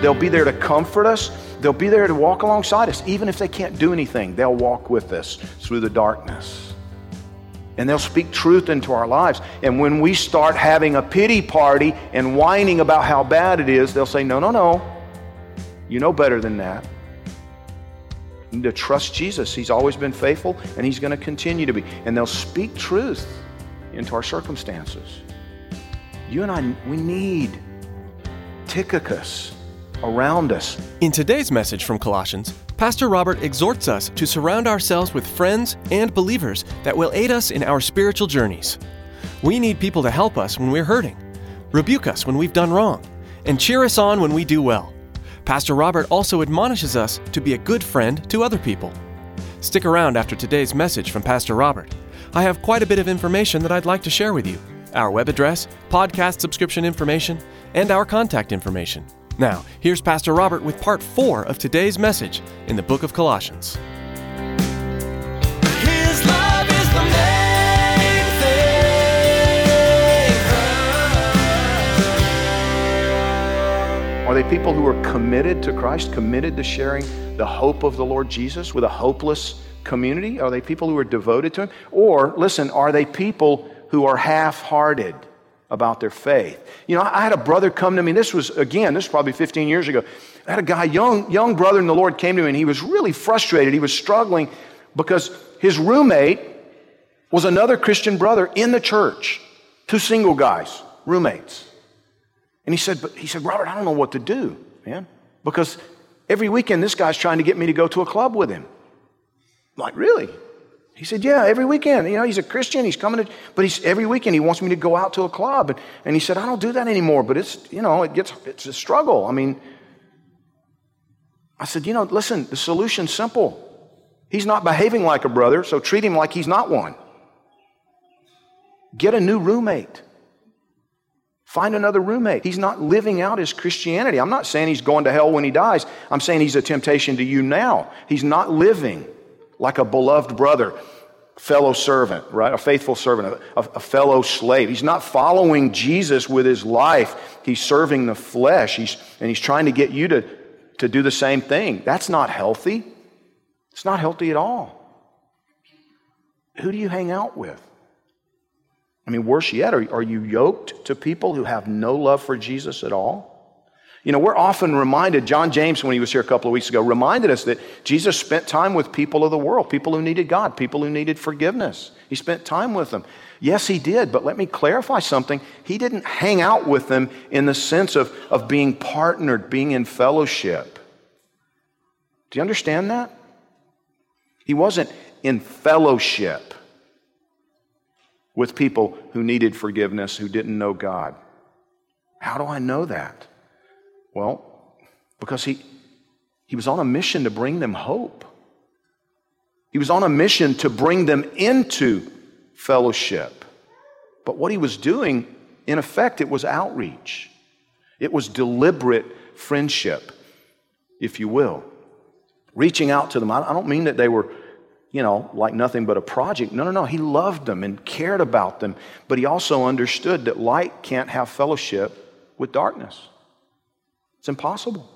They'll be there to comfort us. They'll be there to walk alongside us. Even if they can't do anything, they'll walk with us through the darkness. And they'll speak truth into our lives. And when we start having a pity party and whining about how bad it is, they'll say, No, no, no. You know better than that. You need to trust Jesus. He's always been faithful and He's going to continue to be. And they'll speak truth into our circumstances. You and I, we need Tychicus around us. In today's message from Colossians, Pastor Robert exhorts us to surround ourselves with friends and believers that will aid us in our spiritual journeys. We need people to help us when we're hurting, rebuke us when we've done wrong, and cheer us on when we do well. Pastor Robert also admonishes us to be a good friend to other people. Stick around after today's message from Pastor Robert. I have quite a bit of information that I'd like to share with you our web address, podcast subscription information, and our contact information. Now, here's Pastor Robert with part four of today's message in the book of Colossians. His love is the main thing. Are they people who are committed to Christ, committed to sharing the hope of the Lord Jesus with a hopeless community? Are they people who are devoted to Him? Or, listen, are they people who are half hearted about their faith? You know, I had a brother come to me, this was, again, this was probably 15 years ago. I had a guy, young, young brother in the Lord came to me and he was really frustrated. He was struggling because his roommate was another Christian brother in the church, two single guys, roommates. And he said, but he said, Robert, I don't know what to do, man. Because every weekend this guy's trying to get me to go to a club with him. I'm like, really? He said, yeah, every weekend. You know, he's a Christian. He's coming to, but he's every weekend he wants me to go out to a club. And, and he said, I don't do that anymore, but it's, you know, it gets, it's a struggle. I mean, I said, you know, listen, the solution's simple. He's not behaving like a brother, so treat him like he's not one. Get a new roommate. Find another roommate. He's not living out his Christianity. I'm not saying he's going to hell when he dies. I'm saying he's a temptation to you now. He's not living like a beloved brother, fellow servant, right? A faithful servant, a, a, fellow slave. He's not following Jesus with his life. He's serving the flesh. He's, and he's trying to get you to, to do the same thing. That's not healthy. It's not healthy at all. Who do you hang out with? I mean, worse yet, are, are you yoked to people who have no love for Jesus at all? You know, we're often reminded, John James, when he was here a couple of weeks ago, reminded us that Jesus spent time with people of the world, people who needed God, people who needed forgiveness. He spent time with them. Yes, he did, but let me clarify something. He didn't hang out with them in the sense of, of being partnered, being in fellowship. Do you understand that? He wasn't in fellowship with people who needed forgiveness, who didn't know God. How do I know that? Well, because he, he was on a mission to bring them hope. He was on a mission to bring them into fellowship. But what he was doing, in effect, it was outreach. It was deliberate friendship, if you will. Reaching out to them. I don't mean that they were, you know, like nothing but a project. No, no, no. He loved them and cared about them. But he also understood that light can't have fellowship with darkness. It's impossible.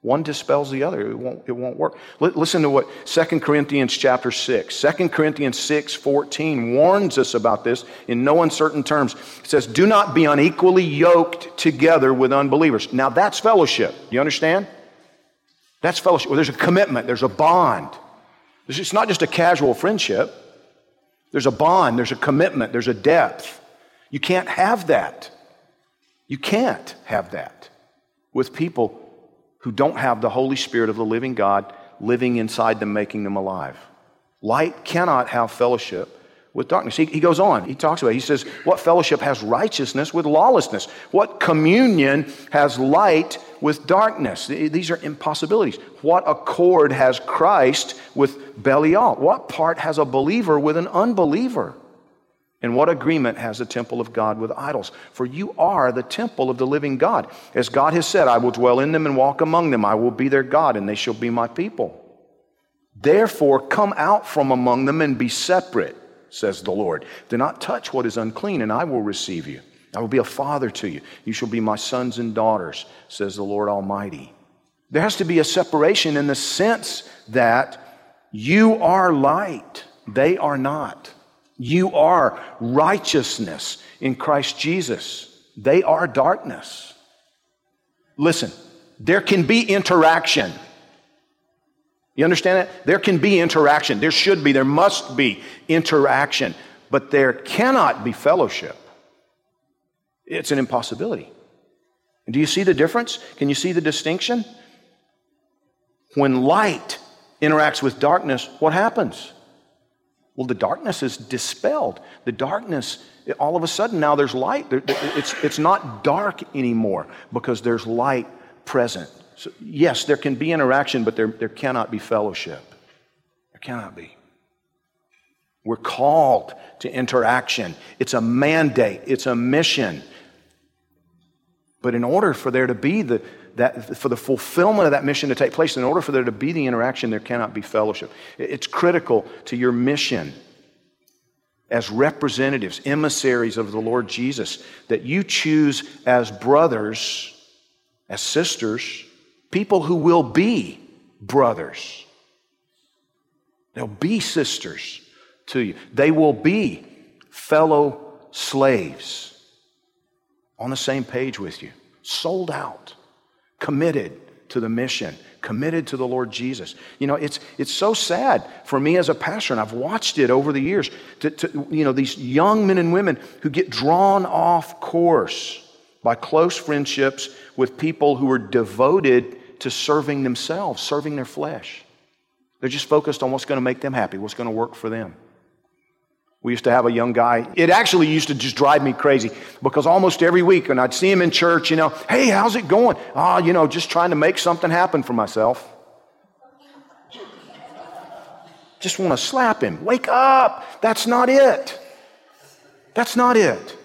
One dispels the other. It won't, it won't work. L- listen to what 2 Corinthians chapter 6. 2 Corinthians 6, 14 warns us about this in no uncertain terms. It says, Do not be unequally yoked together with unbelievers. Now that's fellowship. You understand? That's fellowship. Well, there's a commitment, there's a bond. It's not just a casual friendship. There's a bond, there's a commitment, there's a depth. You can't have that You can't have that with people who don't have the Holy Spirit of the living God living inside them, making them alive. Light cannot have fellowship with darkness. He, he goes on, he talks about it. He says, What fellowship has righteousness with lawlessness? What communion has light with darkness? These are impossibilities. What accord has Christ with Belial? What part has a believer with an unbeliever? And what agreement has the temple of God with idols? For you are the temple of the living God. As God has said, I will dwell in them and walk among them. I will be their God, and they shall be my people. Therefore, come out from among them and be separate, says the Lord. Do not touch what is unclean, and I will receive you. I will be a father to you. You shall be my sons and daughters, says the Lord Almighty. There has to be a separation in the sense that you are light, they are not. You are righteousness in Christ Jesus. They are darkness. Listen, there can be interaction. You understand that? There can be interaction. There should be, there must be interaction, but there cannot be fellowship. It's an impossibility. Do you see the difference? Can you see the distinction? When light interacts with darkness, what happens? Well, the darkness is dispelled. The darkness, all of a sudden, now there's light. It's, it's not dark anymore because there's light present. So, yes, there can be interaction, but there, there cannot be fellowship. There cannot be. We're called to interaction. It's a mandate, it's a mission. But in order for there to be the, that, for the fulfillment of that mission to take place, in order for there to be the interaction, there cannot be fellowship. It's critical to your mission as representatives, emissaries of the Lord Jesus, that you choose as brothers, as sisters, people who will be brothers. They'll be sisters to you. They will be fellow slaves on the same page with you, sold out committed to the mission, committed to the Lord Jesus. You know, it's, it's so sad for me as a pastor, and I've watched it over the years, to, to, you know, these young men and women who get drawn off course by close friendships with people who are devoted to serving themselves, serving their flesh. They're just focused on what's going to make them happy, what's going to work for them. We used to have a young guy. It actually used to just drive me crazy because almost every week, when I'd see him in church, you know, hey, how's it going? Ah, oh, you know, just trying to make something happen for myself. Just want to slap him. Wake up. That's not it. That's not it.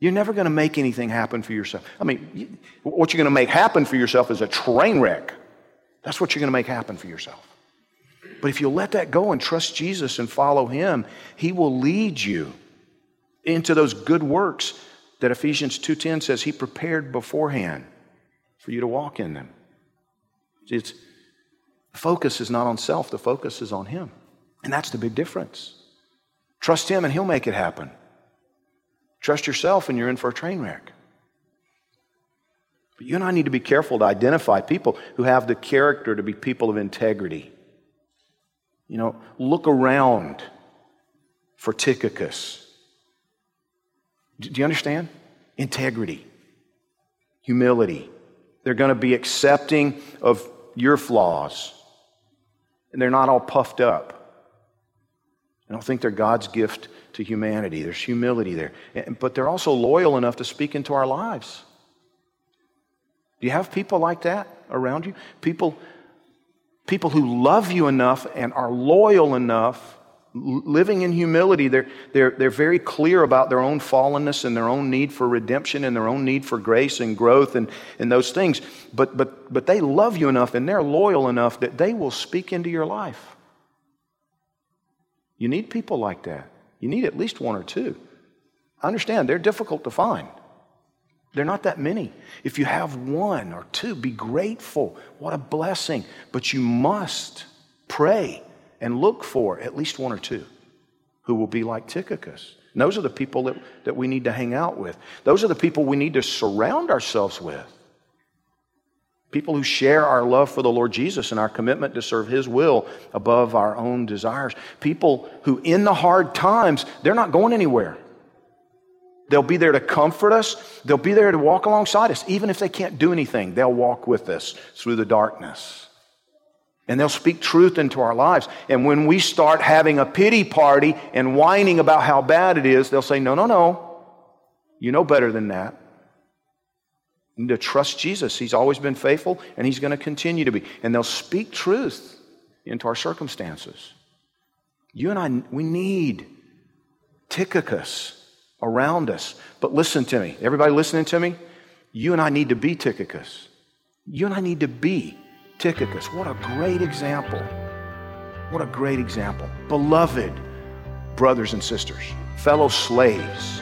You're never going to make anything happen for yourself. I mean, what you're going to make happen for yourself is a train wreck. That's what you're going to make happen for yourself. But if you'll let that go and trust Jesus and follow Him, He will lead you into those good works that Ephesians 2:10 says He prepared beforehand for you to walk in them. It's, the focus is not on self, the focus is on Him. And that's the big difference. Trust Him and He'll make it happen. Trust yourself and you're in for a train wreck. But you and I need to be careful to identify people who have the character to be people of integrity you know, look around for Tychicus. Do you understand? Integrity, humility. They're going to be accepting of your flaws, and they're not all puffed up. I don't think they're God's gift to humanity. There's humility there. But they're also loyal enough to speak into our lives. Do you have people like that around you? People people who love you enough and are loyal enough, living in humility, they're, they're, they're very clear about their own fallenness and their own need for redemption and their own need for grace and growth and, and those things. But, but, but they love you enough and they're loyal enough that they will speak into your life. You need people like that. You need at least one or two. I understand they're difficult to find. They're not that many. If you have one or two, be grateful. What a blessing. But you must pray and look for at least one or two who will be like Tychicus. And those are the people that, that we need to hang out with. Those are the people we need to surround ourselves with. People who share our love for the Lord Jesus and our commitment to serve His will above our own desires. People who, in the hard times, they're not going anywhere. They'll be there to comfort us. They'll be there to walk alongside us. Even if they can't do anything, they'll walk with us through the darkness. And they'll speak truth into our lives. And when we start having a pity party and whining about how bad it is, they'll say, No, no, no. You know better than that. To trust Jesus. He's always been faithful and He's going to continue to be. And they'll speak truth into our circumstances. You and I, we need Tychicus around us. But listen to me. Everybody listening to me? You and I need to be Tychicus. You and I need to be Tychicus. What a great example. What a great example. Beloved brothers and sisters, fellow slaves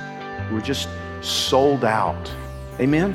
who are just sold out. Amen?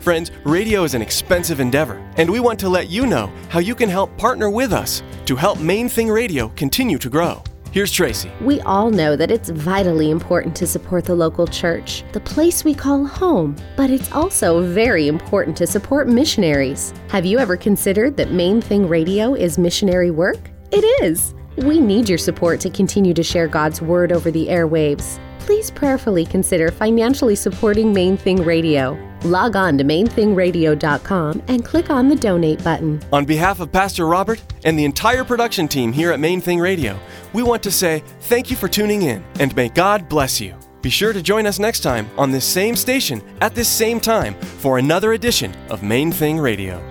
Friends, radio is an expensive endeavor, and we want to let you know how you can help partner with us to help Main Thing Radio continue to grow. Here's Tracy. We all know that it's vitally important to support the local church, the place we call home, but it's also very important to support missionaries. Have you ever considered that Main Thing Radio is missionary work? It is. We need your support to continue to share God's Word over the airwaves. Please prayerfully consider financially supporting Main Thing Radio. Log on to mainthingradio.com and click on the donate button. On behalf of Pastor Robert and the entire production team here at Main Thing Radio, we want to say thank you for tuning in and may God bless you. Be sure to join us next time on this same station at this same time for another edition of Main Thing Radio.